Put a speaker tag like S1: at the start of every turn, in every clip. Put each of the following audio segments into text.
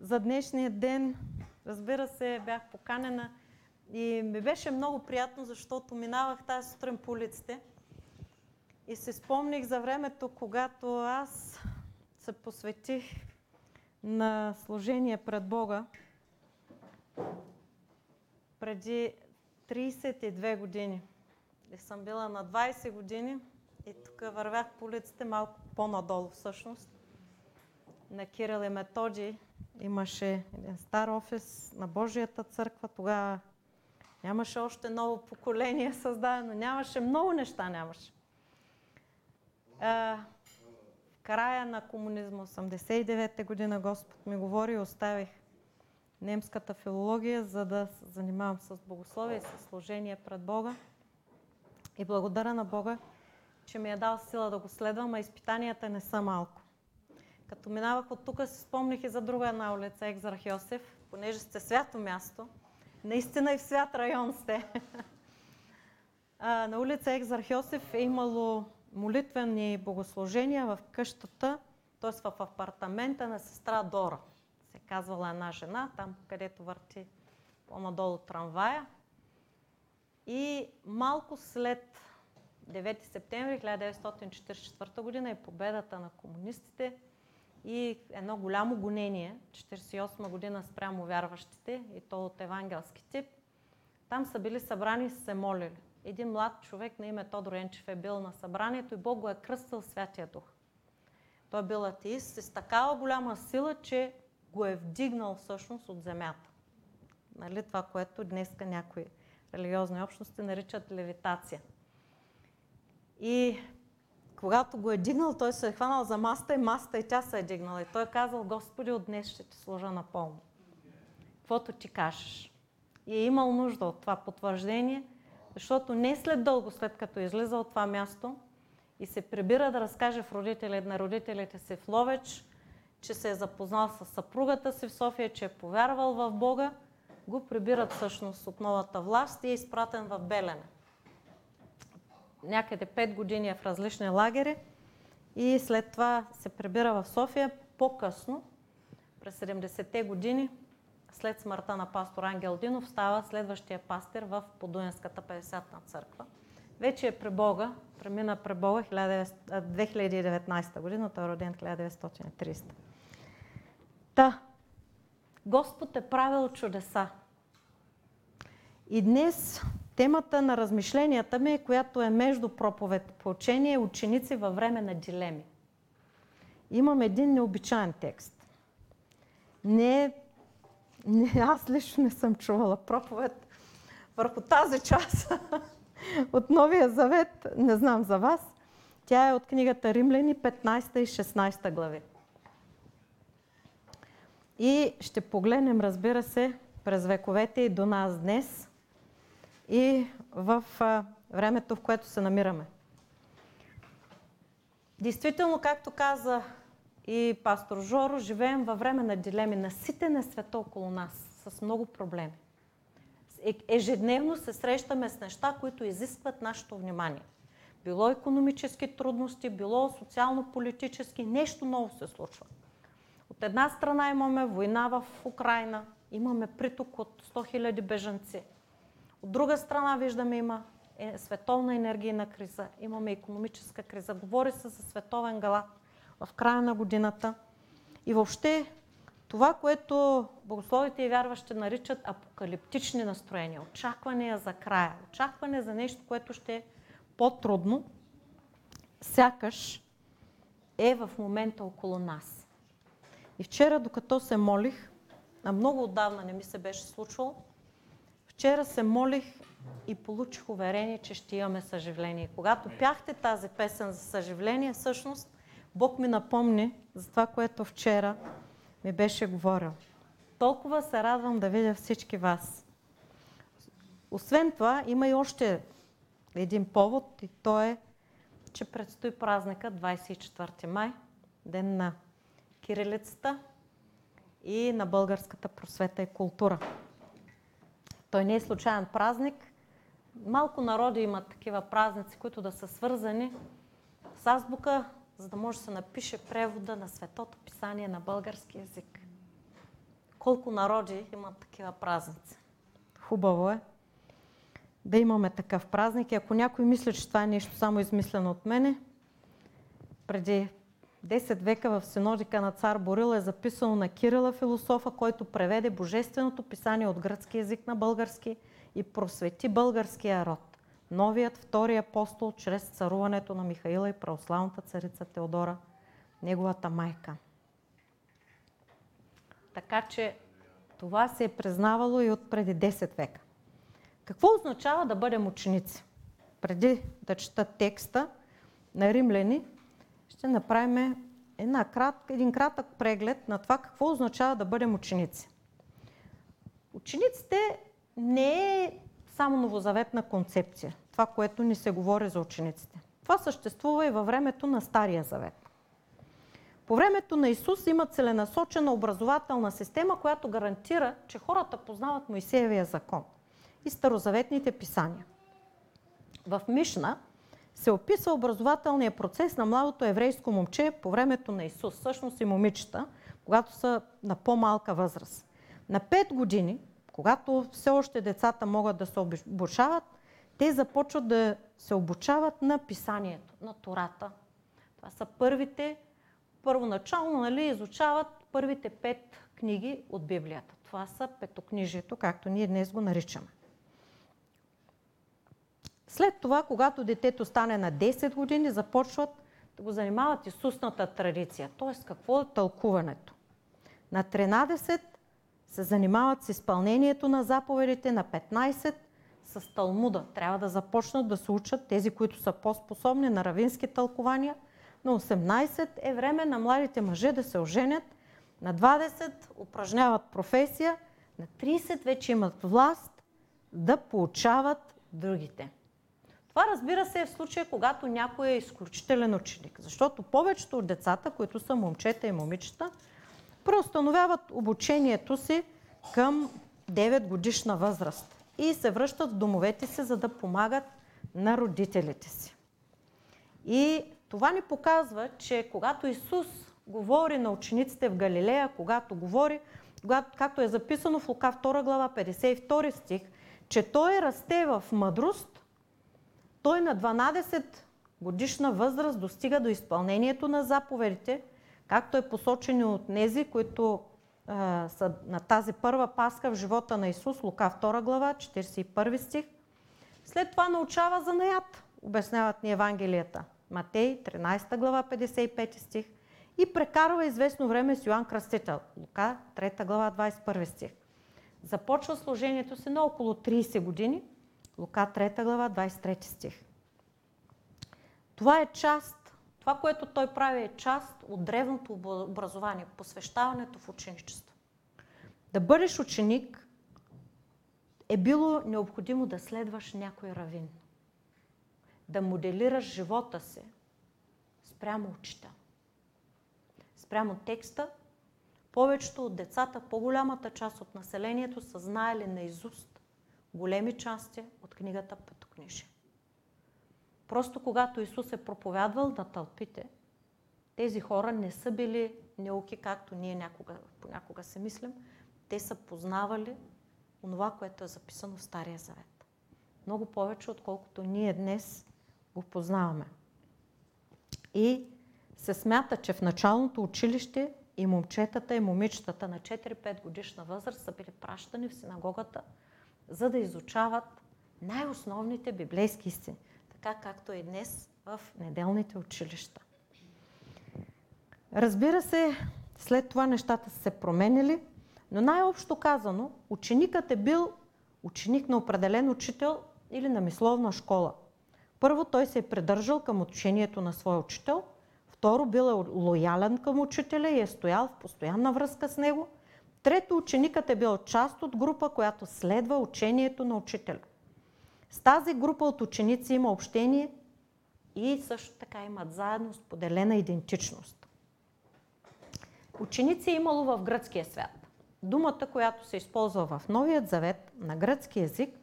S1: за днешния ден. Разбира се, бях поканена и ми беше много приятно, защото минавах тази сутрин по улиците и се спомних за времето, когато аз се посветих на служение пред Бога преди 32 години. И съм била на 20 години и тук вървях по улиците малко по-надолу всъщност. На Кирил и Методи имаше един стар офис на Божията църква. Тогава нямаше още ново поколение създадено, нямаше много неща, нямаше. в края на комунизма, 89-та година, Господ ми говори и оставих немската филология, за да се занимавам с богословие с служение пред Бога. И благодаря на Бога, че ми е дал сила да го следвам, а изпитанията не са малко. Като минавах от тук, си спомних и за друга една улица, Екзарх Йосиф, понеже сте свято място. Наистина и в свят район сте. на улица Екзарх Йосиф е имало молитвени богослужения в къщата, т.е. в апартамента на сестра Дора. Се казвала една жена, там където върти по-надолу трамвая. И малко след 9 септември 1944 година е победата на комунистите и едно голямо гонение, 1948 година спрямо вярващите и то от евангелски тип. Там са били събрани и се молили. Един млад човек на име Тодор Енчев е бил на събранието и Бог го е кръстил Святия Дух. Той е бил атеист с такава голяма сила, че го е вдигнал всъщност от земята. Нали, това, което днеска някои религиозни общности наричат левитация. И когато го е дигнал, той се е хванал за маста и маста и тя се е дигнала. И той е казал, Господи, от днес ще ти служа напълно. Каквото ти кажеш. И е имал нужда от това потвърждение, защото не след дълго, след като излиза от това място и се прибира да разкаже в родители, на родителите си в Ловеч, че се е запознал с съпругата си в София, че е повярвал в Бога, го прибират всъщност от новата власт и е изпратен в Белене. Някъде 5 години е в различни лагери и след това се прибира в София. По-късно, през 70-те години, след смъртта на пастор Ангел Динов, става следващия пастир в Подуенската 50-на църква. Вече е при Бога, премина при Бога 2019 година, той е роден 1930. Та, Господ е правил чудеса. И днес темата на размишленията ми, която е между проповед по учение ученици във време на дилеми. Имам един необичайен текст. Не, не, аз лично не съм чувала проповед върху тази част от Новия Завет. Не знам за вас. Тя е от книгата Римляни, 15 и 16 глави. И ще погледнем, разбира се, през вековете и до нас днес и в времето, в което се намираме. Действително, както каза и пастор Жоро, живеем във време на дилеми, наситен света около нас, с много проблеми. Е, ежедневно се срещаме с неща, които изискват нашето внимание. Било економически трудности, било социално-политически, нещо ново се случва. От една страна имаме война в Украина, имаме приток от 100 000 бежанци. От друга страна виждаме има е, световна енергийна криза, имаме економическа криза. Говори се за световен галат в края на годината. И въобще това, което богословите и вярващи наричат апокалиптични настроения, очаквания за края, очакване за нещо, което ще е по-трудно, сякаш е в момента около нас. И вчера, докато се молих, а много отдавна не ми се беше случвало, вчера се молих и получих уверение, че ще имаме съживление. Когато пяхте тази песен за съживление, всъщност Бог ми напомни за това, което вчера ми беше говорил. Толкова се радвам да видя всички вас. Освен това, има и още един повод и то е, че предстои празника 24 май, ден на кирилицата и на българската просвета и култура. Той не е случайен празник. Малко народи имат такива празници, които да са свързани с азбука, за да може да се напише превода на Светото писание на български язик. колко народи имат такива празници. Хубаво е да имаме такъв празник. И ако някой мисли, че това е нещо само измислено от мене, преди 10 века в синодика на цар Борил е записано на Кирила философа, който преведе Божественото писание от гръцки язик на български и просвети българския род. Новият втори апостол чрез царуването на Михаила и православната царица Теодора, неговата майка. Така че това се е признавало и от преди 10 века. Какво означава да бъдем ученици? Преди да чета текста на римляни, ще направим една крат, един кратък преглед на това какво означава да бъдем ученици. Учениците не е само новозаветна концепция, това, което ни се говори за учениците. Това съществува и във времето на Стария завет. По времето на Исус има целенасочена образователна система, която гарантира, че хората познават Моисеевия закон и старозаветните писания. В Мишна се описва образователния процес на младото еврейско момче по времето на Исус, всъщност и момичета, когато са на по-малка възраст. На 5 години, когато все още децата могат да се обучават, те започват да се обучават на писанието, на Тората. Това са първите, първоначално нали, изучават първите пет книги от Библията. Това са петокнижието, както ние днес го наричаме. След това, когато детето стане на 10 години, започват да го занимават Исусната традиция. Т.е. какво е тълкуването? На 13 се занимават с изпълнението на заповедите, на 15 с Талмуда. Трябва да започнат да се учат тези, които са по-способни на равински тълкования. На 18 е време на младите мъже да се оженят. На 20 упражняват професия. На 30 вече имат власт да получават другите. Това разбира се е в случая, когато някой е изключителен ученик. Защото повечето от децата, които са момчета и момичета, преустановяват обучението си към 9 годишна възраст и се връщат в домовете си, за да помагат на родителите си. И това ни показва, че когато Исус говори на учениците в Галилея, когато говори, когато, както е записано в Лука 2 глава 52 стих, че Той расте в мъдрост, той на 12 годишна възраст достига до изпълнението на заповедите, както е посочено от нези, които а, са на тази първа паска в живота на Исус, Лука 2 глава, 41 стих. След това научава за наят, обясняват ни Евангелията. Матей, 13 глава, 55 стих. И прекарва известно време с Йоанн Кръстител. Лука, 3 глава, 21 стих. Започва служението си на около 30 години – Лука 3 глава, 23 стих. Това е част, това, което той прави е част от древното образование, посвещаването в ученичество. Да бъдеш ученик е било необходимо да следваш някой равин. Да моделираш живота си спрямо учител. Спрямо текста, повечето от децата, по-голямата част от населението са знаели наизуст големи части от книгата Петокнижие. Просто когато Исус е проповядвал на тълпите, тези хора не са били неуки, както ние някога, понякога се мислим. Те са познавали онова, което е записано в Стария Завет. Много повече, отколкото ние днес го познаваме. И се смята, че в началното училище и момчетата и момичетата на 4-5 годишна възраст са били пращани в синагогата – за да изучават най-основните библейски истини, така както и днес в неделните училища. Разбира се, след това нещата са се променили, но най-общо казано, ученикът е бил ученик на определен учител или на мисловна школа. Първо, той се е придържал към учението на своя учител. Второ, бил е лоялен към учителя и е стоял в постоянна връзка с него – Трето, ученикът е бил част от група, която следва учението на учителя. С тази група от ученици има общение и също така имат заедно споделена идентичност. Ученици е имало в гръцкия свят. Думата, която се използва в Новият завет на гръцки язик,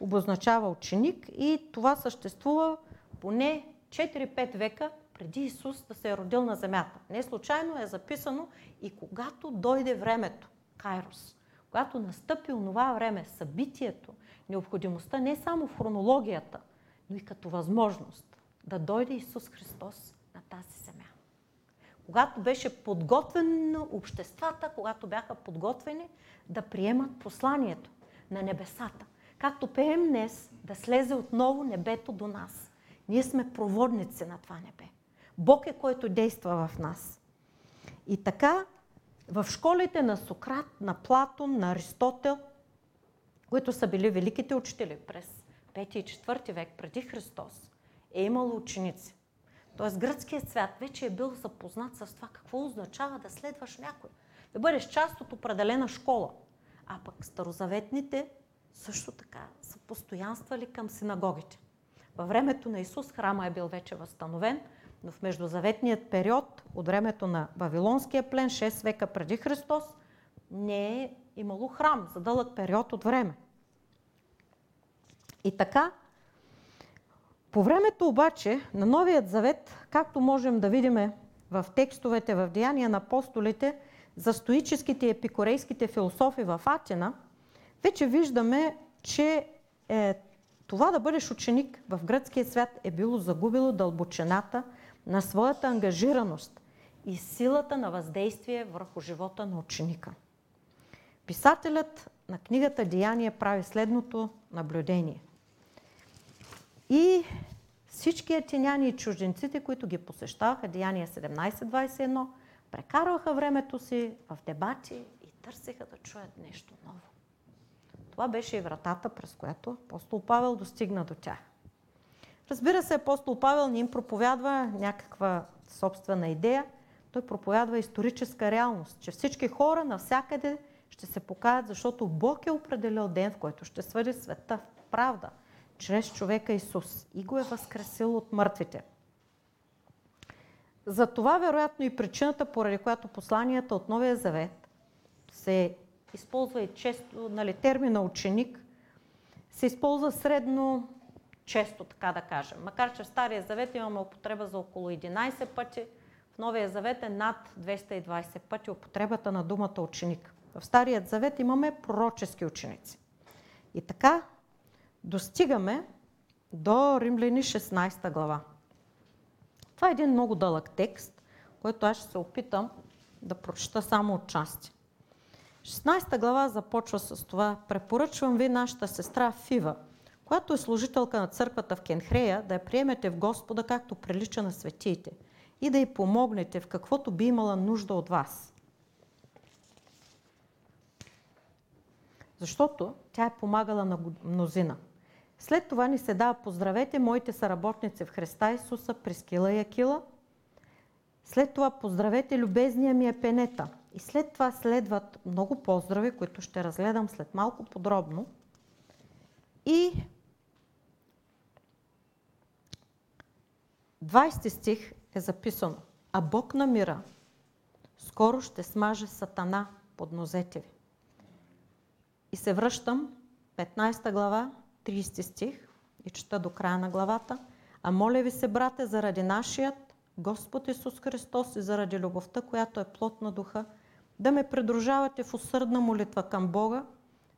S1: обозначава ученик и това съществува поне 4-5 века преди Исус да се е родил на земята. Не случайно е записано и когато дойде времето Кайрос. Когато настъпи онова време, събитието, необходимостта не само в хронологията, но и като възможност да дойде Исус Христос на тази земя. Когато беше подготвено обществата, когато бяха подготвени да приемат посланието на небесата. Както пеем днес, да слезе отново небето до нас. Ние сме проводници на това небе. Бог е който действа в нас. И така, в школите на Сократ, на Платон, на Аристотел, които са били великите учители през 5 и 4 век преди Христос, е имало ученици. Тоест гръцкият свят вече е бил запознат с това какво означава да следваш някой. Да бъдеш част от определена школа. А пък старозаветните също така са постоянствали към синагогите. Във времето на Исус храма е бил вече възстановен, но в междузаветният период, от времето на Вавилонския плен, 6 века преди Христос, не е имало храм за дълъг период от време. И така, по времето обаче на Новият завет, както можем да видим в текстовете в Деяния на апостолите, за стоическите и епикорейските философи в Атина, вече виждаме, че е, това да бъдеш ученик в гръцкия свят е било загубило дълбочината на своята ангажираност и силата на въздействие върху живота на ученика. Писателят на книгата Деяние прави следното наблюдение. И всички етиняни и чужденците, които ги посещаваха, Деяние 17-21, прекарваха времето си в дебати и търсеха да чуят нещо ново. Това беше и вратата, през която апостол Павел достигна до тях. Разбира се, апостол Павел не им проповядва някаква собствена идея, той проповядва историческа реалност, че всички хора навсякъде ще се покаят, защото Бог е определил ден, в който ще свъди света в правда, чрез човека Исус и го е възкресил от мъртвите. За това, вероятно, и причината, поради която посланията от Новия Завет се използва и често, нали, термина ученик, се използва средно често, така да кажем. Макар, че в Стария Завет имаме употреба за около 11 пъти, в Новия Завет е над 220 пъти употребата на думата ученик. В Старият Завет имаме пророчески ученици. И така достигаме до Римляни 16 глава. Това е един много дълъг текст, който аз ще се опитам да прочета само от части. 16 глава започва с това. Препоръчвам ви нашата сестра Фива, която е служителка на църквата в Кенхрея, да я приемете в Господа, както прилича на светиите, и да й помогнете в каквото би имала нужда от вас. Защото тя е помагала на мнозина. След това ни се дава поздравете моите съработници в Христа Исуса, Прескила и Акила. След това поздравете любезния ми Епенета – и след това следват много поздрави, които ще разгледам след малко подробно. И 20 стих е записано. А Бог на мира скоро ще смаже сатана под нозете ви. И се връщам, 15 глава, 30 стих, и чета до края на главата. А моля ви се, брате, заради нашият Господ Исус Христос и заради любовта, която е плод на духа, да ме придружавате в усърдна молитва към Бога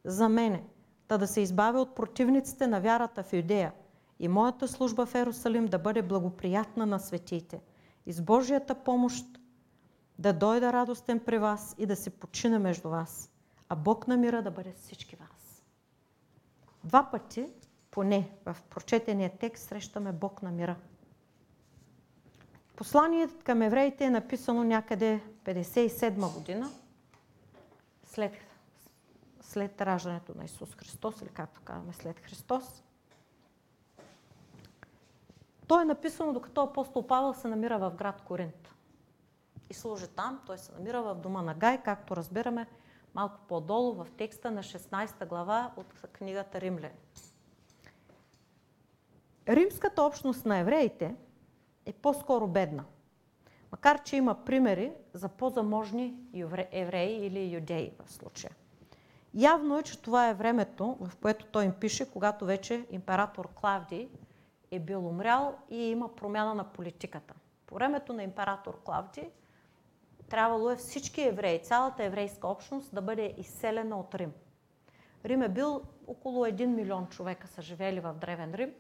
S1: за мене, та да се избавя от противниците на вярата в Юдея и моята служба в Ерусалим да бъде благоприятна на светите и с Божията помощ да дойда радостен при вас и да се почина между вас, а Бог на мира да бъде с всички вас. Два пъти, поне в прочетения текст, срещаме Бог на мира. Посланието към евреите е написано някъде 57 година, след, след раждането на Исус Христос, или както казваме, след Христос. То е написано, докато апостол Павел се намира в град Коринт. И служи там, той се намира в дома на Гай, както разбираме малко по-долу в текста на 16 глава от книгата Римляни. Римската общност на евреите е по-скоро бедна. Макар, че има примери за по-заможни евреи или юдеи в случая. Явно е, че това е времето, в което той им пише, когато вече император Клавдий е бил умрял и има промяна на политиката. По времето на император Клавдий трябвало е всички евреи, цялата еврейска общност да бъде изселена от Рим. Рим е бил около 1 милион човека са живели в Древен Рим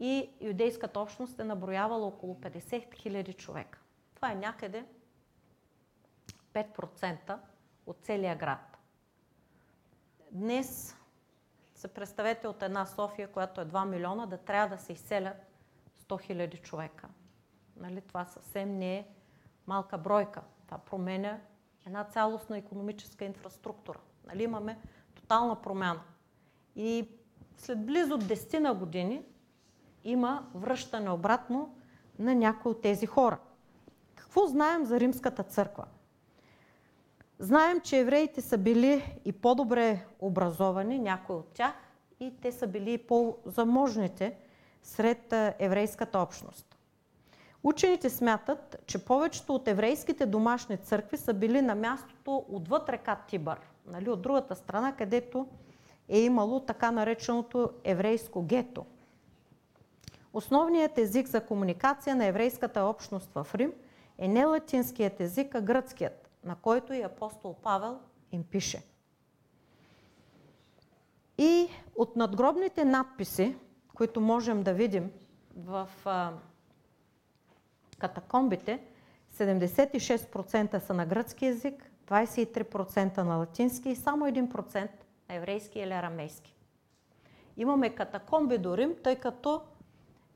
S1: и юдейската общност е наброявала около 50 хиляди човека. Това е някъде 5% от целия град. Днес се представете от една София, която е 2 милиона, да трябва да се изселят 100 хиляди човека. Нали? Това съвсем не е малка бройка. Това променя една цялостна економическа инфраструктура. Нали? Имаме тотална промяна. И след близо 10 на години има връщане обратно на някои от тези хора. Какво знаем за Римската църква? Знаем, че евреите са били и по-добре образовани, някои от тях, и те са били и по-заможните сред еврейската общност. Учените смятат, че повечето от еврейските домашни църкви са били на мястото отвъд река Тибър, нали, от другата страна, където е имало така нареченото еврейско гето. Основният език за комуникация на еврейската общност в Рим е не латинският език, а гръцкият, на който и апостол Павел им пише. И от надгробните надписи, които можем да видим в а, катакомбите, 76% са на гръцки язик, 23% на латински и само 1% на еврейски или арамейски. Имаме катакомби до Рим, тъй като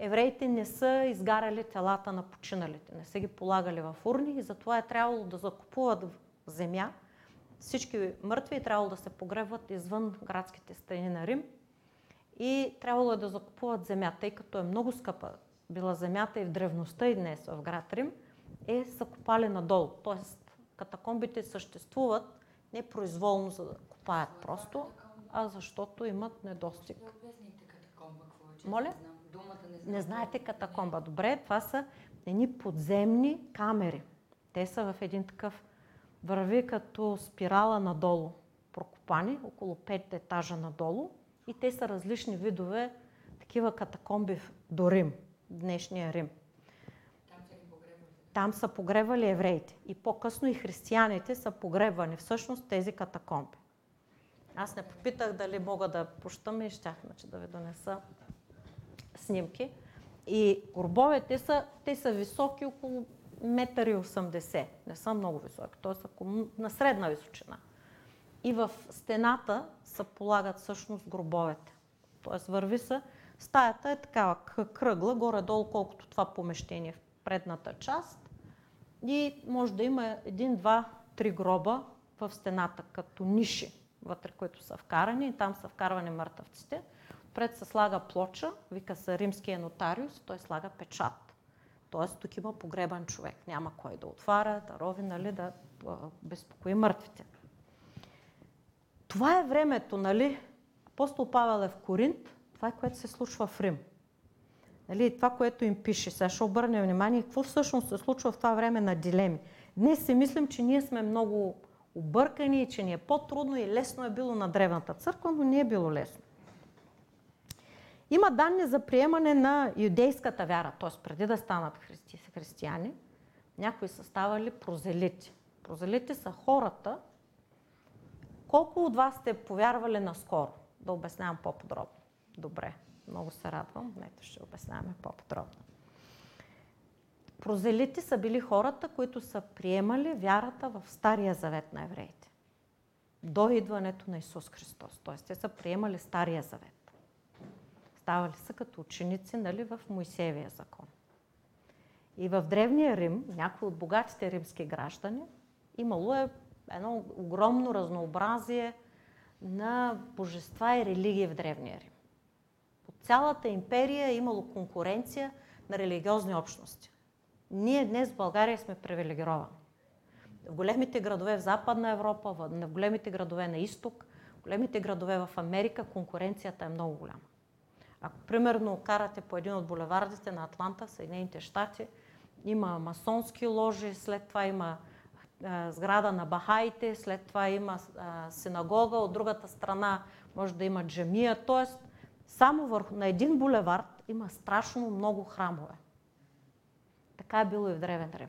S1: евреите не са изгаряли телата на починалите, не са ги полагали в урни и затова е трябвало да закупуват земя. Всички мъртви е трябвало да се погребват извън градските страни на Рим и трябвало е да закупуват земя, тъй като е много скъпа била земята и в древността и днес в град Рим, е са копали надолу. Тоест катакомбите съществуват не произволно за да копаят просто, а защото имат недостиг. Моля? Думата не, знам. не знаете катакомба. Добре, това са едни подземни камери. Те са в един такъв върви като спирала надолу, прокопани, около 5 етажа надолу. И те са различни видове такива катакомби до Рим, днешния Рим. Там са погребвали евреите. И по-късно и християните са погребвани всъщност тези катакомби. Аз не попитах дали мога да пущам и щях значи, да ви донеса снимки. И горбовете са, те са високи около 1,80 м. Не са много високи, т.е. на средна височина. И в стената се полагат всъщност гробовете. Т.е. върви се, стаята е такава кръгла, горе-долу колкото това помещение в предната част. И може да има един, два, три гроба в стената, като ниши, вътре, които са вкарани и там са вкарвани мъртъвците. Пред се слага плоча, вика се римския нотариус, той слага печат. Тоест тук има погребан човек. Няма кой да отваря, да рови, нали, да безпокои мъртвите. Това е времето, нали? Апостол Павел е в Коринт, това е което се случва в Рим. Нали, това, което им пише. Сега ще обърнем внимание какво всъщност се случва в това време на дилеми. Днес си мислим, че ние сме много объркани, че ни е по-трудно и лесно е било на древната църква, но не е било лесно. Има данни за приемане на юдейската вяра, т.е. преди да станат христи, християни, някои са ставали прозелити. Прозелити са хората, колко от вас сте повярвали наскоро? Да обяснявам по-подробно. Добре, много се радвам. Ето ще обясняваме по-подробно. Прозелити са били хората, които са приемали вярата в Стария завет на евреите. До идването на Исус Христос. Т.е. те са приемали Стария завет ставали са като ученици нали, в Моисеевия закон. И в Древния Рим, някои от богатите римски граждани, имало е едно огромно разнообразие на божества и религии в Древния Рим. По цялата империя е имало конкуренция на религиозни общности. Ние днес в България сме привилегировани. В големите градове в Западна Европа, в големите градове на изток, в големите градове в Америка конкуренцията е много голяма. Ако примерно карате по един от булевардите на Атланта, Съединените щати, има масонски ложи, след това има а, сграда на бахаите, след това има а, синагога, от другата страна може да има джамия. Тоест, само върху, на един булевард има страшно много храмове. Така е било и в Древен Рим.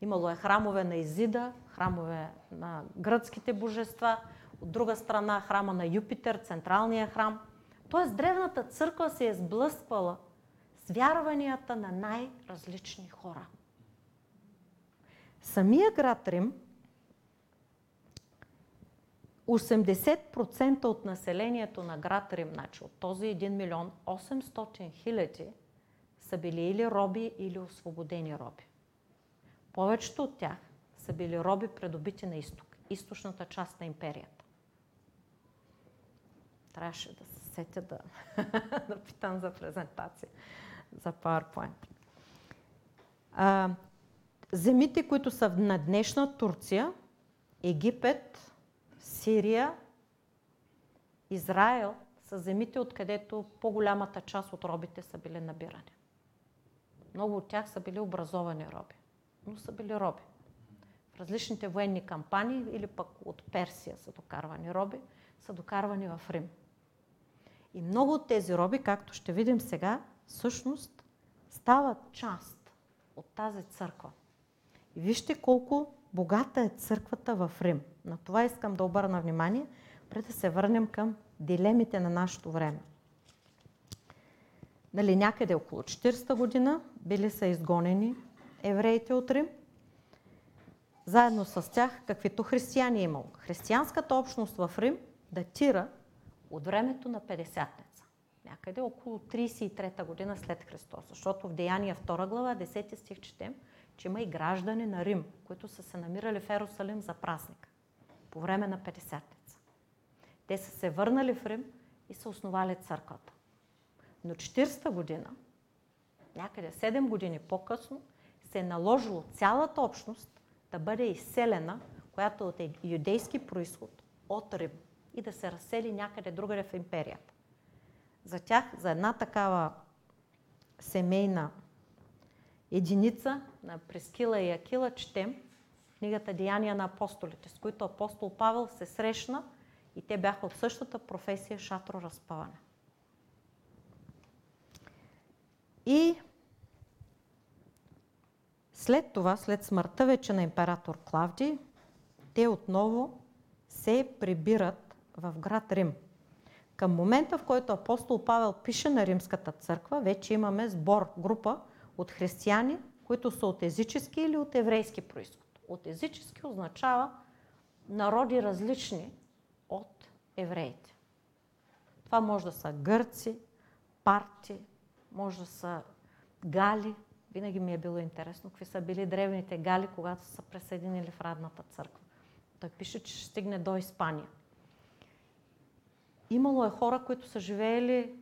S1: Имало е храмове на Изида, храмове на гръцките божества, от друга страна храма на Юпитер, централния храм. Тоест древната църква се е сблъсквала с вярванията на най-различни хора. Самия град Рим 80% от населението на град Рим, значи от този 1 милион 800 хиляди, са били или роби, или освободени роби. Повечето от тях са били роби, предобити на изток, източната част на империята. Трябваше да се сетя да, да питам за презентация, за PowerPoint. А, земите, които са на днешна Турция, Египет, Сирия, Израел са земите, откъдето по-голямата част от робите са били набирани. Много от тях са били образовани роби, но са били роби. В различните военни кампании или пък от Персия са докарвани роби, са докарвани в Рим. И много от тези роби, както ще видим сега, всъщност стават част от тази църква. И вижте колко богата е църквата в Рим. На това искам да обърна внимание, преди да се върнем към дилемите на нашето време. Нали, някъде около 40-та година били са изгонени евреите от Рим. Заедно с тях, каквито християни е. Християнската общност в Рим датира от времето на 50-ница. Някъде около 33-та година след Христос. Защото в Деяния 2 глава, 10 стих четем, че има и граждани на Рим, които са се намирали в Ерусалим за празник по време на 50-ница. Те са се върнали в Рим и са основали църквата. Но 40-та година, някъде 7 години по-късно, се е наложило цялата общност да бъде изселена, която е от юдейски происход, от Рим и да се разсели някъде другаде в империята. За тях, за една такава семейна единица на Прескила и Акила, четем книгата Деяния на апостолите, с които апостол Павел се срещна и те бяха от същата професия шатро разпъване. И след това, след смъртта вече на император Клавдий, те отново се прибират в град Рим. Към момента, в който апостол Павел пише на Римската църква, вече имаме сбор, група от християни, които са от езически или от еврейски происход. От езически означава народи различни от евреите. Това може да са гърци, парти, може да са гали. Винаги ми е било интересно какви са били древните гали, когато са присъединили в радната църква. Той пише, че ще стигне до Испания. Имало е хора, които са живеели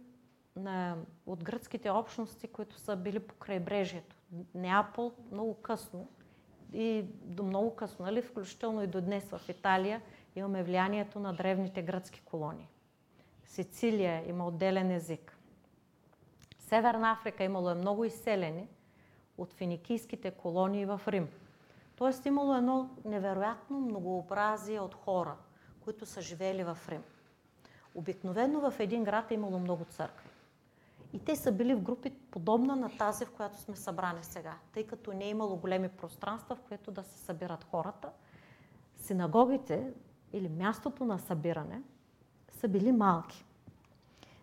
S1: на, от гръцките общности, които са били по крайбрежието. Неапол много късно и до много късно, нали? включително и до днес в Италия имаме влиянието на древните гръцки колонии. Сицилия има отделен език. Северна Африка имало е много изселени от финикийските колонии в Рим. Тоест имало едно невероятно многообразие от хора, които са живели в Рим. Обикновено в един град е имало много църкви. И те са били в групи подобна на тази, в която сме събрани сега, тъй като не е имало големи пространства, в които да се събират хората. Синагогите или мястото на събиране са били малки.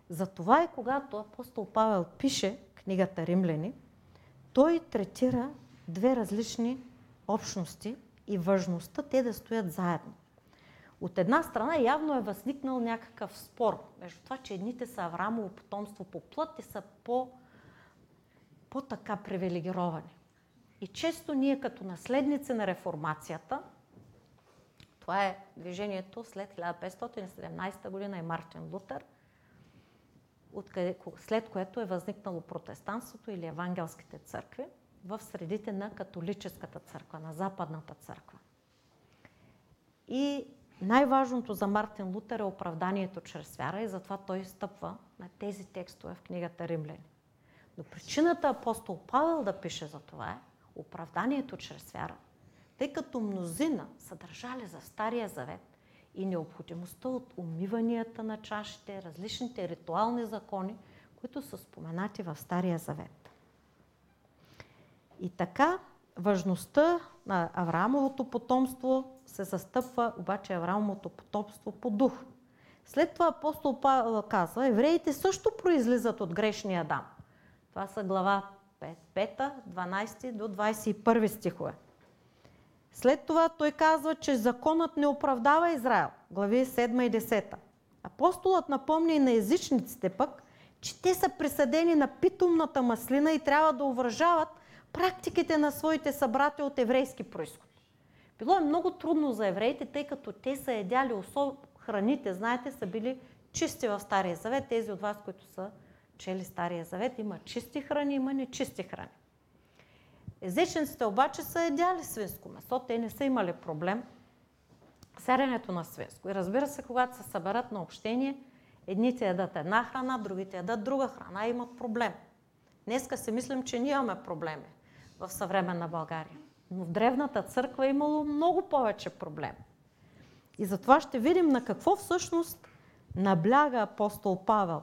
S1: Затова и когато апостол Павел пише книгата Римляни, той третира две различни общности и важността те да стоят заедно. От една страна явно е възникнал някакъв спор между това, че едните са Аврамово потомство по плът и са по, по-така привилегировани. И често ние като наследници на реформацията, това е движението след 1517 година и Мартин Лутер, след което е възникнало протестантството или евангелските църкви в средите на католическата църква, на западната църква. И най-важното за Мартин Лутер е оправданието чрез вяра и затова той стъпва на тези текстове в книгата Римляни. Но причината апостол Павел да пише за това е оправданието чрез вяра, тъй като мнозина са държали за Стария Завет и необходимостта от умиванията на чашите, различните ритуални закони, които са споменати в Стария Завет. И така важността на Авраамовото потомство се застъпва обаче Авраамовото потомство по дух. След това апостол Павел казва, евреите също произлизат от грешния Адам. Това са глава 5, 12 до 21 стихове. След това той казва, че законът не оправдава Израел. Глави 7 и 10. Апостолът напомня и на езичниците пък, че те са присъдени на питомната маслина и трябва да уважават практиките на своите събрати от еврейски происход. Било е много трудно за евреите, тъй като те са едяли особ... храните, знаете, са били чисти в Стария Завет. Тези от вас, които са чели Стария Завет, има чисти храни, има нечисти храни. Езичниците обаче са едяли свинско месо, те не са имали проблем с на свинско. И разбира се, когато се съберат на общение, едните ядат една храна, другите ядат друга храна и имат проблем. Днеска си мислим, че ние имаме проблеми в съвременна България. Но в древната църква е имало много повече проблем. И затова ще видим на какво всъщност набляга апостол Павел.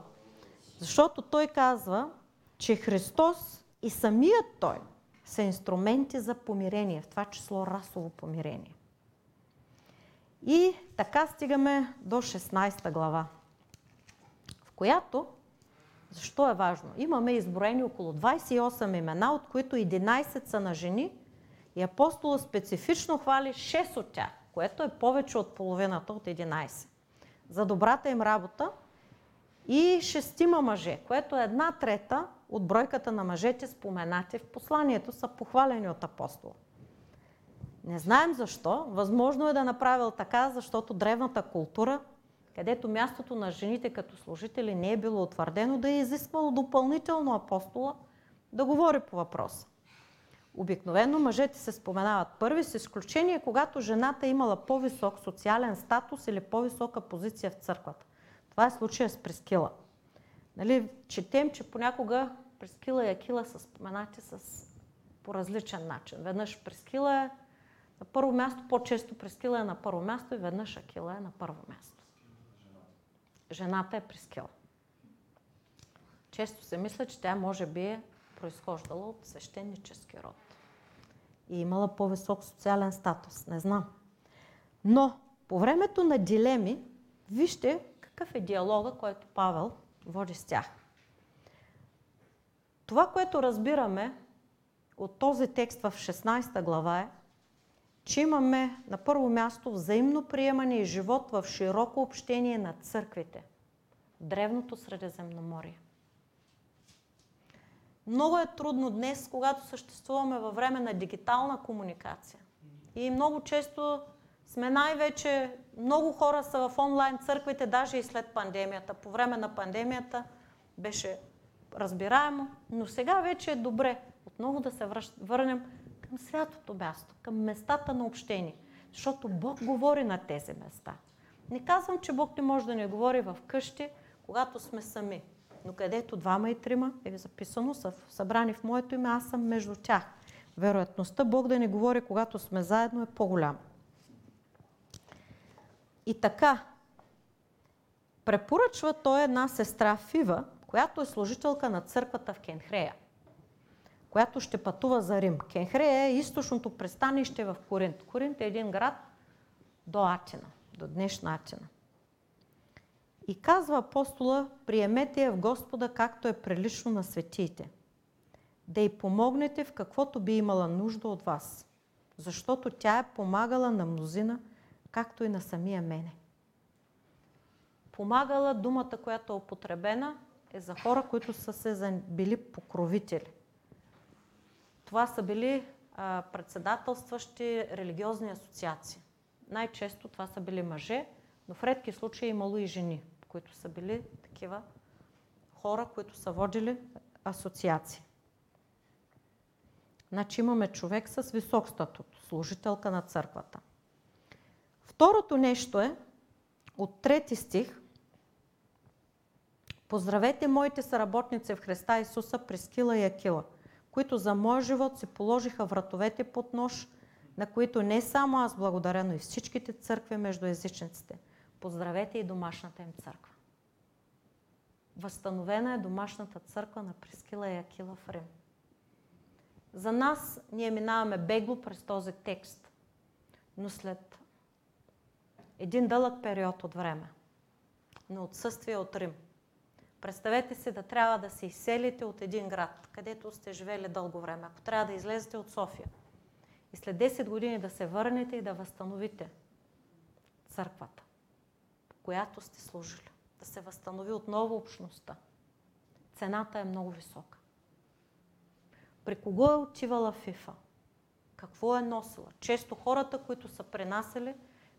S1: Защото той казва, че Христос и самият Той са инструменти за помирение, в това число расово помирение. И така стигаме до 16 глава, в която, защо е важно? Имаме изброени около 28 имена, от които 11 са на жени и апостола специфично хвали 6 от тях, което е повече от половината от 11. За добрата им работа и шестима мъже, което е една трета от бройката на мъжете споменати в посланието, са похвалени от апостола. Не знаем защо. Възможно е да направил така, защото древната култура, където мястото на жените като служители не е било утвърдено, да е изисквало допълнително апостола да говори по въпроса. Обикновено мъжете се споменават първи, с изключение когато жената е имала по-висок социален статус или по-висока позиция в църквата. Това е случая с Прескила. Нали, четем, че понякога Прескила и Акила са споменати с, по различен начин. Веднъж Прескила е на първо място, по-често Прескила е на първо място и веднъж Акила е на първо място. Жената е Прескила. Често се мисля, че тя може би е произхождала от свещенически род и имала по-висок социален статус. Не знам. Но по времето на дилеми, вижте какъв е диалога, който Павел води с тях. Това, което разбираме от този текст в 16 глава е, че имаме на първо място взаимно приемане и живот в широко общение на църквите. Древното Средиземноморие. Много е трудно днес, когато съществуваме във време на дигитална комуникация. И много често сме най-вече, много хора са в онлайн църквите, даже и след пандемията. По време на пандемията беше разбираемо, но сега вече е добре отново да се върнем към святото място, към местата на общение. Защото Бог говори на тези места. Не казвам, че Бог не може да ни говори в къщи, когато сме сами. Но където двама и трима е записано, са събрани в моето име, аз съм между тях. Вероятността Бог да ни говори, когато сме заедно, е по-голяма. И така, препоръчва той една сестра Фива, която е служителка на църквата в Кенхрея, която ще пътува за Рим. Кенхрея е източното пристанище в Коринт. Коринт е един град до Атина, до днешна Атина. И казва апостола, приемете я в Господа, както е прилично на светиите. Да й помогнете в каквото би имала нужда от вас, защото тя е помагала на мнозина, както и на самия мене. Помагала думата, която е употребена, е за хора, които са се били покровители. Това са били а, председателстващи религиозни асоциации. Най-често това са били мъже, но в редки случаи е имало и жени, които са били такива хора, които са водили асоциации. Значи имаме човек с висок статут, служителка на църквата. Второто нещо е, от трети стих, Поздравете моите съработници в Христа Исуса, Прескила и Акила, които за моя живот си положиха вратовете под нож, на които не само аз благодаря, но и всичките църкви между езичниците. Поздравете и домашната им църква. Възстановена е домашната църква на Прескила и Акила в Рим. За нас ние минаваме бегло през този текст, но след един дълъг период от време на отсъствие от Рим. Представете си да трябва да се изселите от един град, където сте живели дълго време. Ако трябва да излезете от София и след 10 години да се върнете и да възстановите църквата, по която сте служили, да се възстанови отново общността. Цената е много висока. При кого е отивала ФИФА? Какво е носила? Често хората, които са пренасели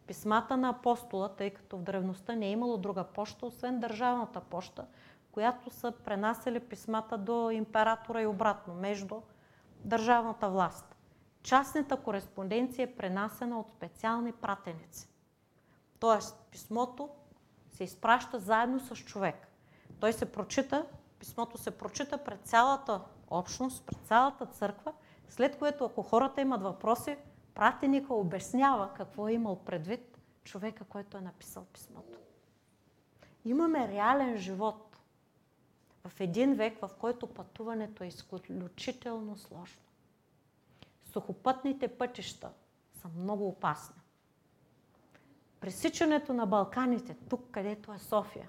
S1: писмата на апостола, тъй като в древността не е имало друга поща, освен държавната поща, която са пренасели писмата до императора и обратно, между държавната власт. Частната кореспонденция е пренасена от специални пратеници. Тоест, писмото се изпраща заедно с човек. Той се прочита, писмото се прочита пред цялата общност, пред цялата църква, след което ако хората имат въпроси, пратеника обяснява какво е имал предвид човека, който е написал писмото. Имаме реален живот в един век, в който пътуването е изключително сложно. Сухопътните пътища са много опасни. Пресичането на Балканите, тук където е София,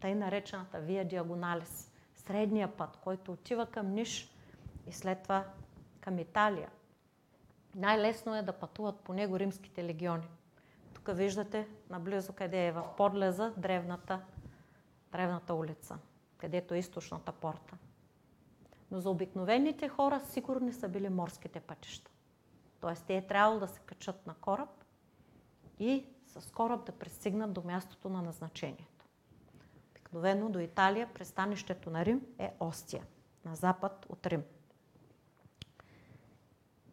S1: тъй наречената Вия Диагоналис, средния път, който отива към Ниш и след това към Италия. Най-лесно е да пътуват по него римските легиони. Тук виждате наблизо къде е в подлеза древната, древната улица, където е източната порта. Но за обикновените хора сигурни са били морските пътища. Тоест те е трябвало да се качат на кораб и с кораб да пристигнат до мястото на назначението. Обикновено до Италия пристанището на Рим е Остия, на запад от Рим.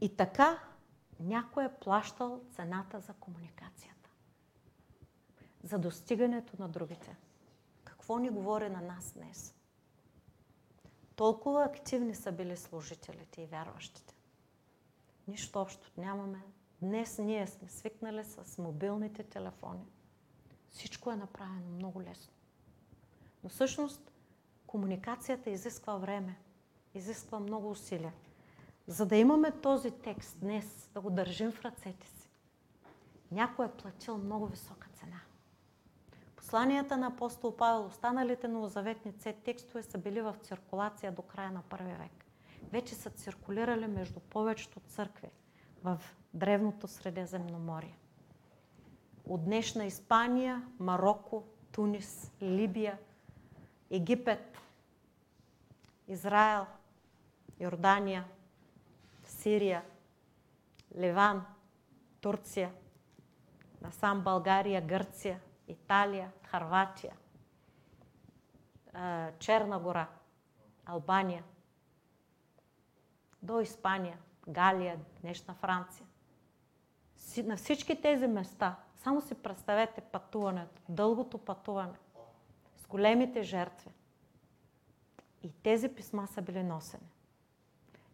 S1: И така някой е плащал цената за комуникацията. За достигането на другите. Какво ни говори на нас днес? Толкова активни са били служителите и вярващите. Нищо общо нямаме. Днес ние сме свикнали с мобилните телефони. Всичко е направено много лесно. Но всъщност комуникацията изисква време, изисква много усилия. За да имаме този текст днес, да го държим в ръцете си, някой е платил много висока. Посланията на апостол Павел, останалите новозаветни текстове са били в циркулация до края на първи век. Вече са циркулирали между повечето църкви в древното Средиземноморие. От днешна Испания, Марокко, Тунис, Либия, Египет, Израел, Йордания, Сирия, Ливан, Турция, насам България, Гърция, Италия, Харватия, Черна гора, Албания, до Испания, Галия, днешна Франция. На всички тези места, само си представете пътуването, дългото пътуване, с големите жертви. И тези писма са били носени.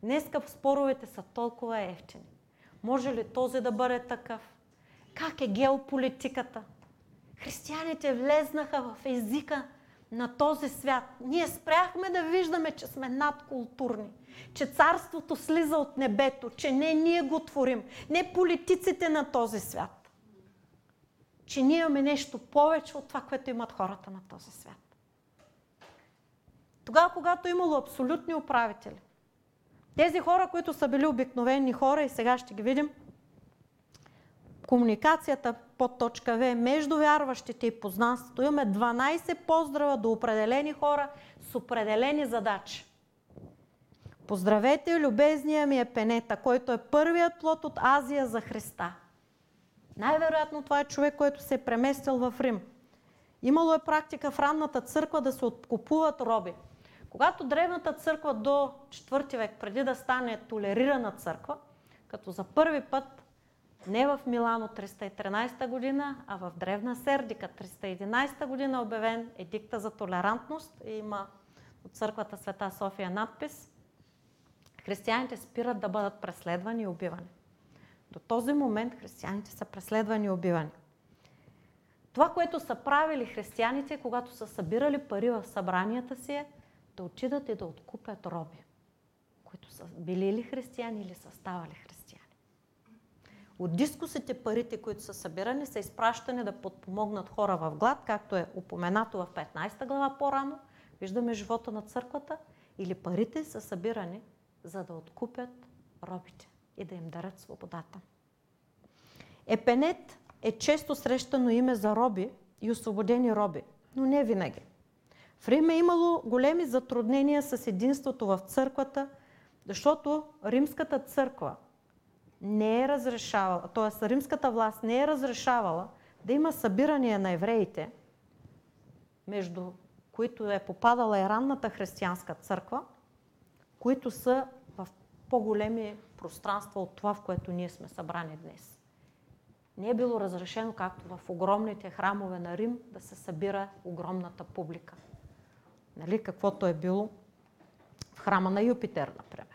S1: Днеска споровете са толкова ефтини. Може ли този да бъде такъв? Как е геополитиката? Християните влезнаха в езика на този свят. Ние спряхме да виждаме, че сме надкултурни, че царството слиза от небето, че не ние го творим, не политиците на този свят, че ние имаме нещо повече от това, което имат хората на този свят. Тогава, когато е имало абсолютни управители, тези хора, които са били обикновени хора и сега ще ги видим, комуникацията под точка В между вярващите и познанството имаме 12 поздрава до определени хора с определени задачи. Поздравете любезния ми е Пенета, който е първият плод от Азия за Христа. Най-вероятно това е човек, който се е преместил в Рим. Имало е практика в ранната църква да се откупуват роби. Когато древната църква до 4 век, преди да стане толерирана църква, като за първи път не в Милано 313 година, а в древна Сердика 311 година обявен едикта за толерантност и има от църквата Света София надпис Християните спират да бъдат преследвани и убивани. До този момент християните са преследвани и убивани. Това, което са правили християните, когато са събирали пари в събранията си е да отидат и да откупят роби, които са били ли християни или са ставали християни. От дискусите парите, които са събирани, са изпращани да подпомогнат хора в глад, както е упоменато в 15 глава по-рано. Виждаме живота на църквата. Или парите са събирани, за да откупят робите и да им дарят свободата. Епенет е често срещано име за роби и освободени роби, но не винаги. В Рим е имало големи затруднения с единството в църквата, защото римската църква не е разрешавала, т.е. римската власт не е разрешавала да има събирания на евреите, между които е попадала и ранната християнска църква, които са в по-големи пространства от това, в което ние сме събрани днес. Не е било разрешено, както в огромните храмове на Рим, да се събира огромната публика. Нали, каквото е било в храма на Юпитер, например.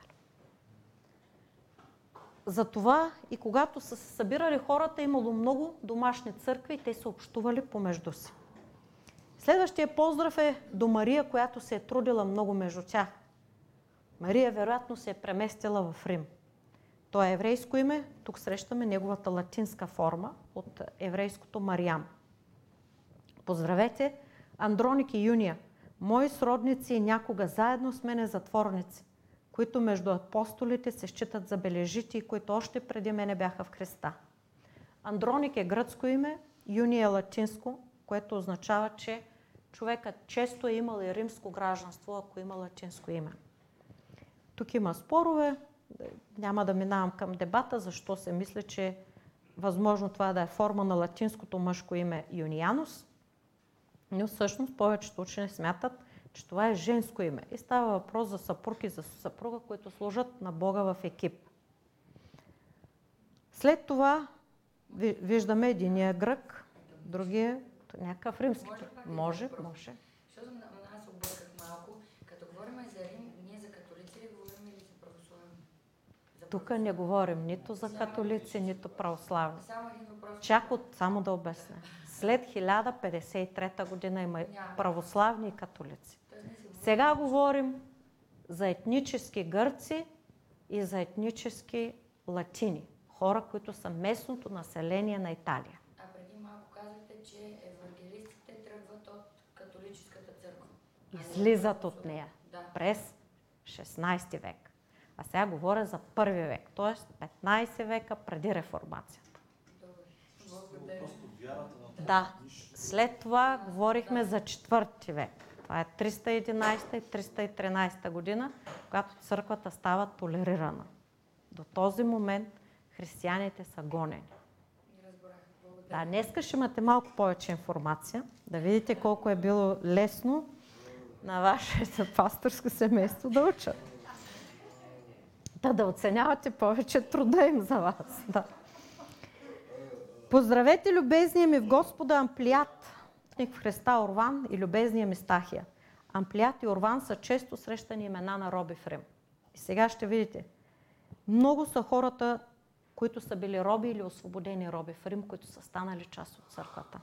S1: Затова и когато са се събирали хората, имало много домашни църкви и те са общували помежду си. Следващия поздрав е до Мария, която се е трудила много между тях. Мария вероятно се е преместила в Рим. То е еврейско име, тук срещаме неговата латинска форма от еврейското Мариам. Поздравете Андроник и Юния, мои сродници и някога заедно с мене затворници, които между апостолите се считат забележити и които още преди мене бяха в Христа. Андроник е гръцко име, Юния е латинско, което означава, че човекът често е имал и римско гражданство, ако има латинско име. Тук има спорове, няма да минавам към дебата, защо се мисля, че възможно това да е форма на латинското мъжко име Юнианус, но всъщност повечето учени смятат, че това е женско име. И става въпрос за съпруг и за съпруга, които служат на Бога в екип. След това виждаме единия грък, другия някакъв римски. Може, може. може.
S2: Защото нас обърках малко. Като говорим за Рим, ние за католици ли говорим или за православни?
S1: Тук не говорим нито за католици, нито православни.
S2: Само един въпрос.
S1: Чак от, само да обясня. След 1053 година има православни и католици. Сега говорим за етнически гърци и за етнически латини. Хора, които са местното население на Италия.
S2: А преди малко казахте, че евангелистите тръгват от католическата църква.
S1: Излизат от нея
S2: Да.
S1: през 16 век. А сега говоря за първи век, т.е. 15 века преди реформацията.
S2: Добре. Благодаря.
S1: Да. След това говорихме за четвърти век. Това е 311 и 313 година, когато църквата става толерирана. До този момент християните са гонени. Да, днеска ще имате малко повече информация, да видите колко е било лесно на вашето пасторско семейство да учат. Да, да оценявате повече труда им за вас. Да. Поздравете любезния ми в Господа Амплият, в Христа Орван и любезния ми Стахия. Амплият и Орван са често срещани имена на роби в Рим. И сега ще видите, много са хората, които са били роби или освободени роби в Рим, които са станали част от църквата.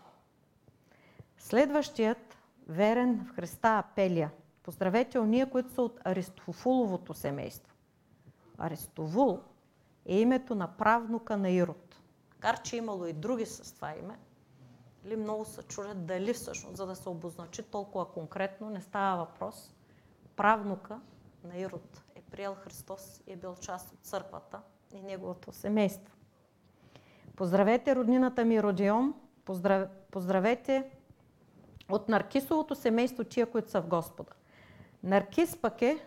S1: Следващият, верен в Христа Апелия. Поздравете уния, които са от Аристофуловото семейство. Аристовул е името на правнука на Ирод. Макар, че имало и други с това име, ли много се чудят дали всъщност, за да се обозначи толкова конкретно, не става въпрос. Правнука на Ирод е приел Христос и е бил част от църквата и неговото семейство. Поздравете роднината ми Родион, поздрав... поздравете от Наркисовото семейство тия, които са в Господа. Наркис пък е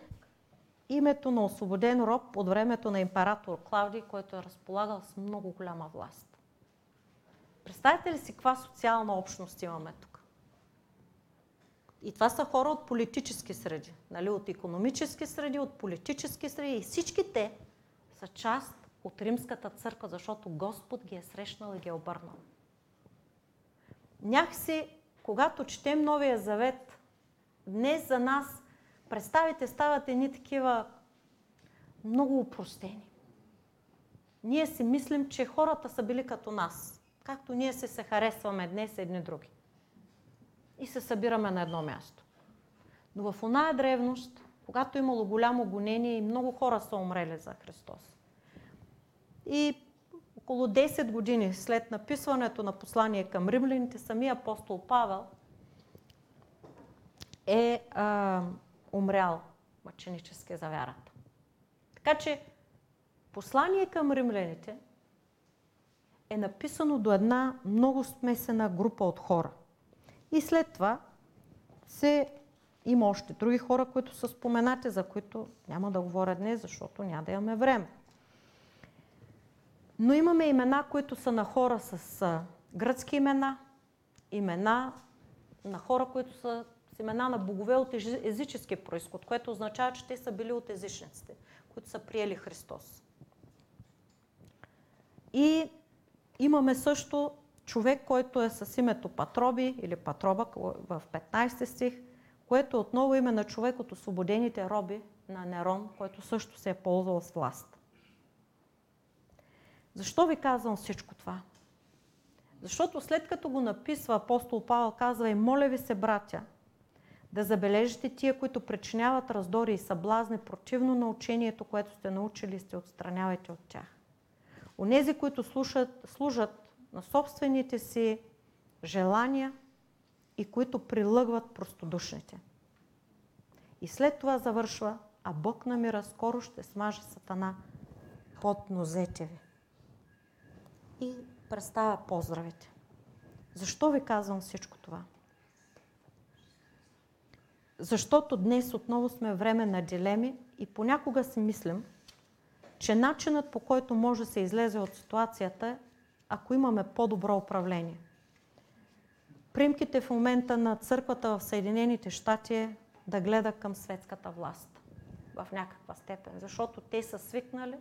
S1: името на освободен роб от времето на император Клавдий, който е разполагал с много голяма власт. Представете ли си каква социална общност имаме тук? И това са хора от политически среди, нали? от економически среди, от политически среди и всички те са част от римската църква, защото Господ ги е срещнал и ги е обърнал. Някакси, когато четем Новия Завет, днес за нас представите стават едни такива много упростени. Ние си мислим, че хората са били като нас, както ние се харесваме днес едни други. И се събираме на едно място. Но в оная древност, когато имало голямо гонение и много хора са умрели за Христос. И около 10 години след написването на послание към римляните, самия апостол Павел е а, умрял мъченически за вярата. Така че послание към римляните е написано до една много смесена група от хора. И след това се има още други хора, които са споменати, за които няма да говоря днес, защото няма да имаме време. Но имаме имена, които са на хора с гръцки имена, имена на хора, които са с имена на богове от езически происход, което означава, че те са били от езичниците, които са приели Христос. И имаме също човек, който е с името Патроби или Патроба в 15 стих, което отново име на човек от освободените роби на Нерон, който също се е ползвал с власт. Защо ви казвам всичко това? Защото след като го написва апостол Павел, казва и моля ви се, братя, да забележите тия, които причиняват раздори и съблазни противно на учението, което сте научили и сте отстранявайте от тях. Онези, които слушат, служат на собствените си желания и които прилъгват простодушните. И след това завършва, а Бог на мира скоро ще смаже сатана под нозете ви. И представя поздравите. Защо ви казвам всичко това? Защото днес отново сме време на дилеми и понякога си мислим, че начинът по който може да се излезе от ситуацията ако имаме по-добро управление. Примките в момента на църквата в Съединените щати е да гледа към светската власт в някаква степен, защото те са свикнали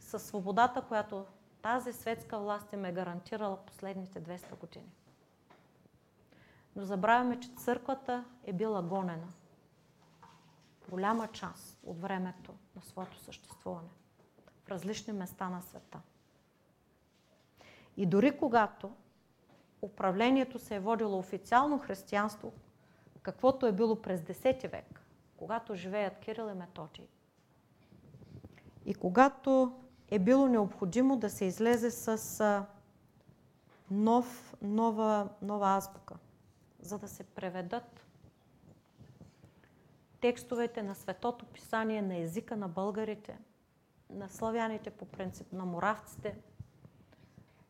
S1: с свободата, която тази светска власт им е гарантирала последните 200 години. Но забравяме, че църквата е била гонена голяма част от времето на своето съществуване в различни места на света. И дори когато управлението се е водило официално християнство, каквото е било през 10 век, когато живеят Кирил и Методий, и когато е било необходимо да се излезе с нов, нова, нова азбука, за да се преведат текстовете на Светото писание на езика на българите, на славяните по принцип, на моравците,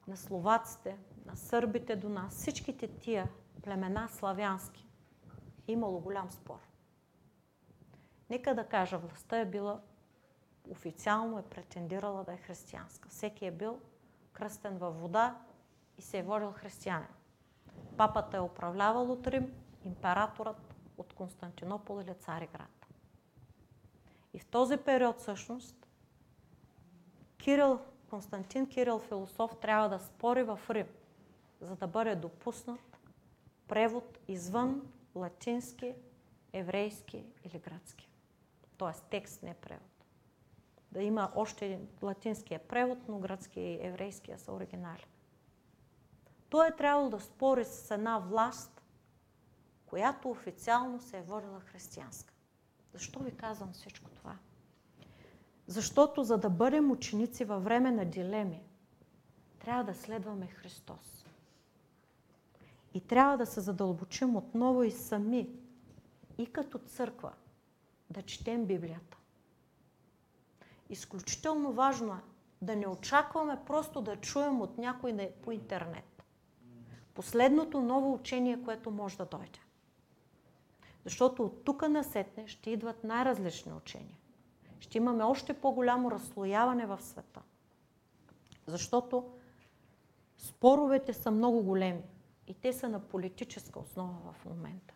S1: на словаците, на сърбите до нас, всичките тия племена славянски, имало голям спор. Нека да кажа, властта е била официално е претендирала да е християнска. Всеки е бил кръстен във вода и се е водил християнин. Папата е управлявал от Рим, императорът от Константинопол или Цариград. И в този период всъщност Кирил, Константин Кирил философ трябва да спори в Рим, за да бъде допуснат превод извън латински, еврейски или гръцки. Тоест текст, не превод да има още латинския превод, но гръцки и еврейския са оригинали. Той е трябвало да спори с една власт, която официално се е водила християнска. Защо ви казвам всичко това? Защото за да бъдем ученици във време на дилеми, трябва да следваме Христос. И трябва да се задълбочим отново и сами, и като църква, да четем Библията. Изключително важно е да не очакваме просто да чуем от някой по интернет. Последното ново учение, което може да дойде. Защото от тук насетне ще идват най-различни учения. Ще имаме още по-голямо разслояване в света. Защото споровете са много големи и те са на политическа основа в момента.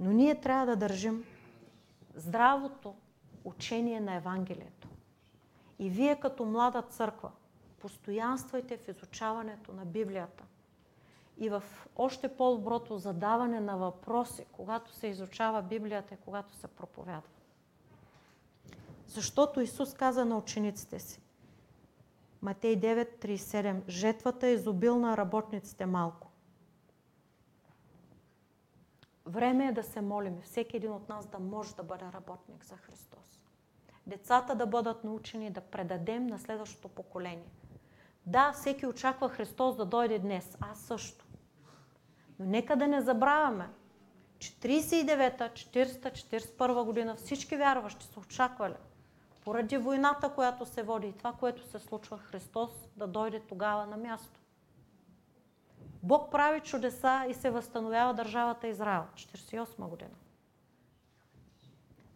S1: Но ние трябва да държим здравото учение на Евангелието. И вие като млада църква, постоянствайте в изучаването на Библията и в още по-доброто задаване на въпроси, когато се изучава Библията и когато се проповядва. Защото Исус каза на учениците си, Матей 9.37, жетвата е изобилна, работниците малко. Време е да се молим. Всеки един от нас да може да бъде работник за Христос. Децата да бъдат научени да предадем на следващото поколение. Да, всеки очаква Христос да дойде днес. Аз също. Но нека да не забравяме, че 39-та, 40-та, 41 година всички вярващи са очаквали поради войната, която се води и това, което се случва Христос да дойде тогава на място. Бог прави чудеса и се възстановява държавата Израел. 48 година.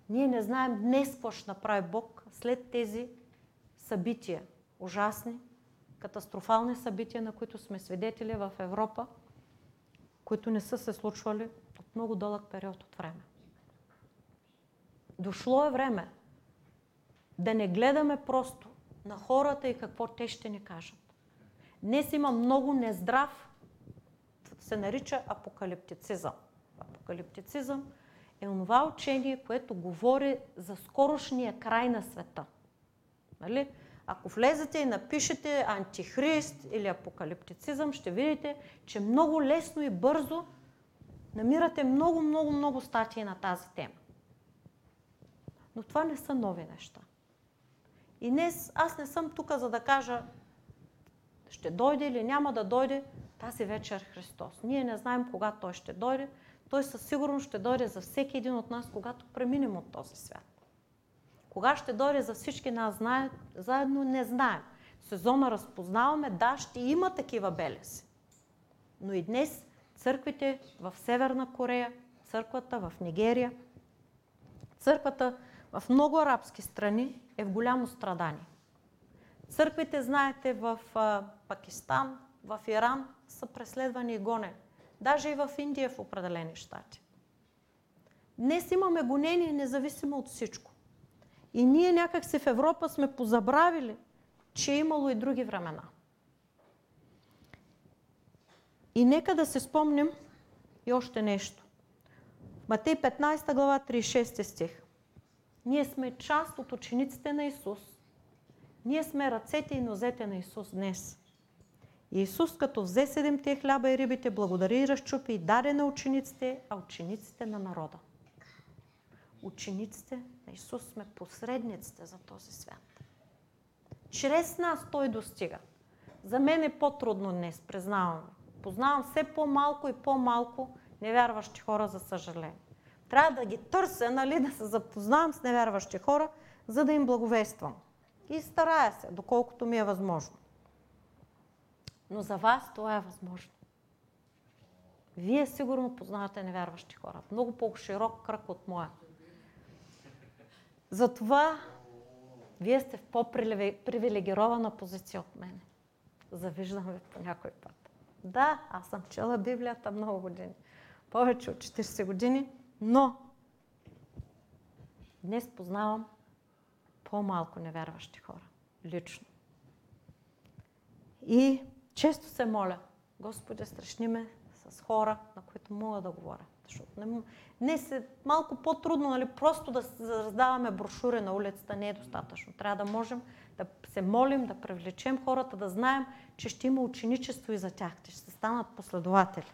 S1: Ние не знаем днес какво ще направи Бог след тези събития. Ужасни, катастрофални събития, на които сме свидетели в Европа, които не са се случвали от много дълъг период от време. Дошло е време да не гледаме просто на хората и какво те ще ни кажат. Днес има много нездрав, се нарича апокалиптицизъм. Апокалиптицизъм е онова учение, което говори за скорошния край на света. Нали? Ако влезете и напишете антихрист или апокалиптицизъм, ще видите, че много лесно и бързо намирате много, много, много статии на тази тема. Но това не са нови неща. И днес аз не съм тук, за да кажа ще дойде или няма да дойде тази вечер Христос. Ние не знаем кога Той ще дойде. Той със сигурност ще дойде за всеки един от нас, когато преминем от този свят. Кога ще дойде за всички нас знаят, заедно не знаем. Сезона разпознаваме, да, ще има такива белези. Но и днес църквите в Северна Корея, църквата в Нигерия, църквата в много арабски страни е в голямо страдание. Църквите, знаете, в Пакистан, в Иран са преследвани и гонени. Даже и в Индия в определени щати. Днес имаме гонение независимо от всичко. И ние някак се в Европа сме позабравили, че е имало и други времена. И нека да се спомним и още нещо. Матей 15 глава 36 стих. Ние сме част от учениците на Исус. Ние сме ръцете и нозете на Исус днес. Исус, като взе седемте хляба и рибите, благодари и разчупи и даде на учениците, а учениците на народа. Учениците на Исус сме посредниците за този свят. Чрез нас Той достига. За мен е по-трудно днес, признавам. Познавам все по-малко и по-малко невярващи хора, за съжаление. Трябва да ги търся, нали, да се запознавам с невярващи хора, за да им благовествам. И старая се, доколкото ми е възможно. Но за вас това е възможно. Вие сигурно познавате невярващи хора. Много по-широк кръг от моя. Затова вие сте в по-привилегирована позиция от мене. Завиждам ви по някой път. Да, аз съм чела Библията много години. Повече от 40 години. Но днес познавам по-малко невярващи хора. Лично. И често се моля, Господи, страшни ме с хора, на които мога да говоря. Защото не, днес е малко по-трудно, нали, просто да раздаваме брошури на улицата не е достатъчно. Трябва да можем да се молим, да привлечем хората, да знаем, че ще има ученичество и за тях, че ще станат последователи.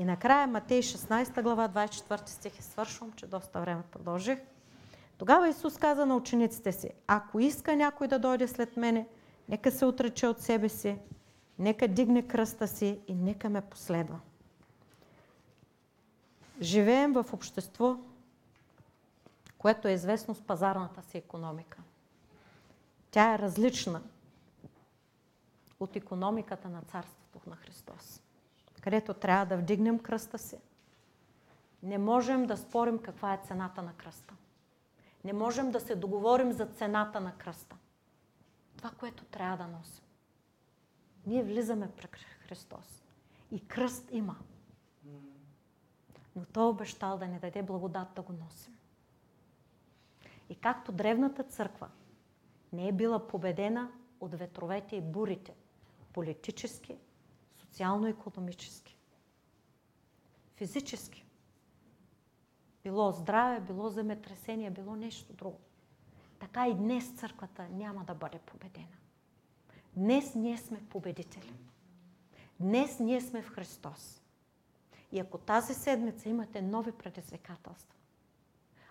S1: И накрая Матей 16 глава, 24 стих и свършвам, че доста време продължих. Тогава Исус каза на учениците си, ако иска някой да дойде след мене, нека се отрече от себе си, нека дигне кръста си и нека ме последва. Живеем в общество, което е известно с пазарната си економика. Тя е различна от економиката на Царството на Христос където трябва да вдигнем кръста си. Не можем да спорим каква е цената на кръста. Не можем да се договорим за цената на кръста. Това, което трябва да носим. Ние влизаме при Христос. И кръст има. Но Той е обещал да ни даде благодат да го носим. И както древната църква не е била победена от ветровете и бурите, политически, социално-економически, физически. Било здраве, било земетресение, било нещо друго. Така и днес църквата няма да бъде победена. Днес ние сме победители. Днес ние сме в Христос. И ако тази седмица имате нови предизвикателства,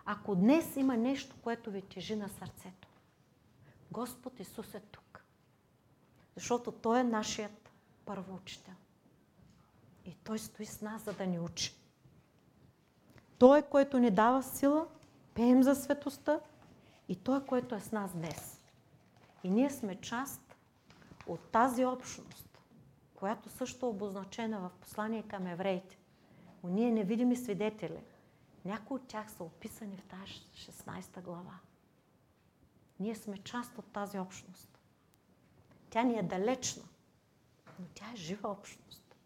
S1: ако днес има нещо, което ви тежи на сърцето, Господ Исус е тук. Защото Той е нашият първоучител. И Той стои с нас, за да ни учи. Той е, който ни дава сила, пеем за светостта и Той е, който е с нас днес. И ние сме част от тази общност, която също е обозначена в послание към евреите. Ние невидими свидетели. Някои от тях са описани в тази 16 глава. Ние сме част от тази общност. Тя ни е далечна, но тя е жива общност.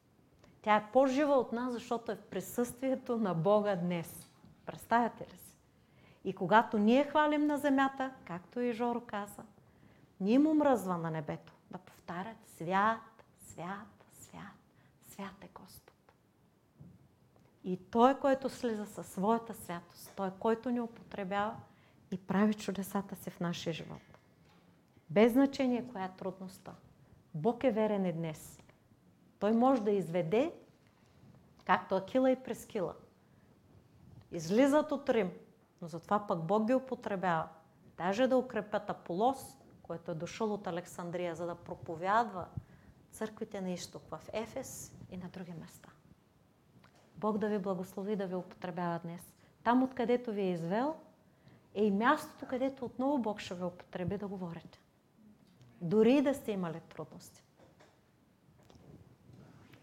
S1: Тя е по-жива от нас, защото е в присъствието на Бога днес. Представяте ли си? И когато ние хвалим на земята, както и Жоро каза, ние му мръзва на небето да повтарят свят, свят, свят, свят е Господ. И Той, който слиза със своята святост, Той, който ни употребява и прави чудесата си в нашия живот. Без значение коя е трудността. Бог е верен и днес. Той може да изведе, както Акила и Прескила. Излизат от Рим, но затова пък Бог ги употребява. Даже да укрепят Аполос, който е дошъл от Александрия, за да проповядва църквите на изток в Ефес и на други места. Бог да ви благослови да ви употребява днес. Там, откъдето ви е извел, е и мястото, където отново Бог ще ви употреби да говорите. Дори да сте имали трудности.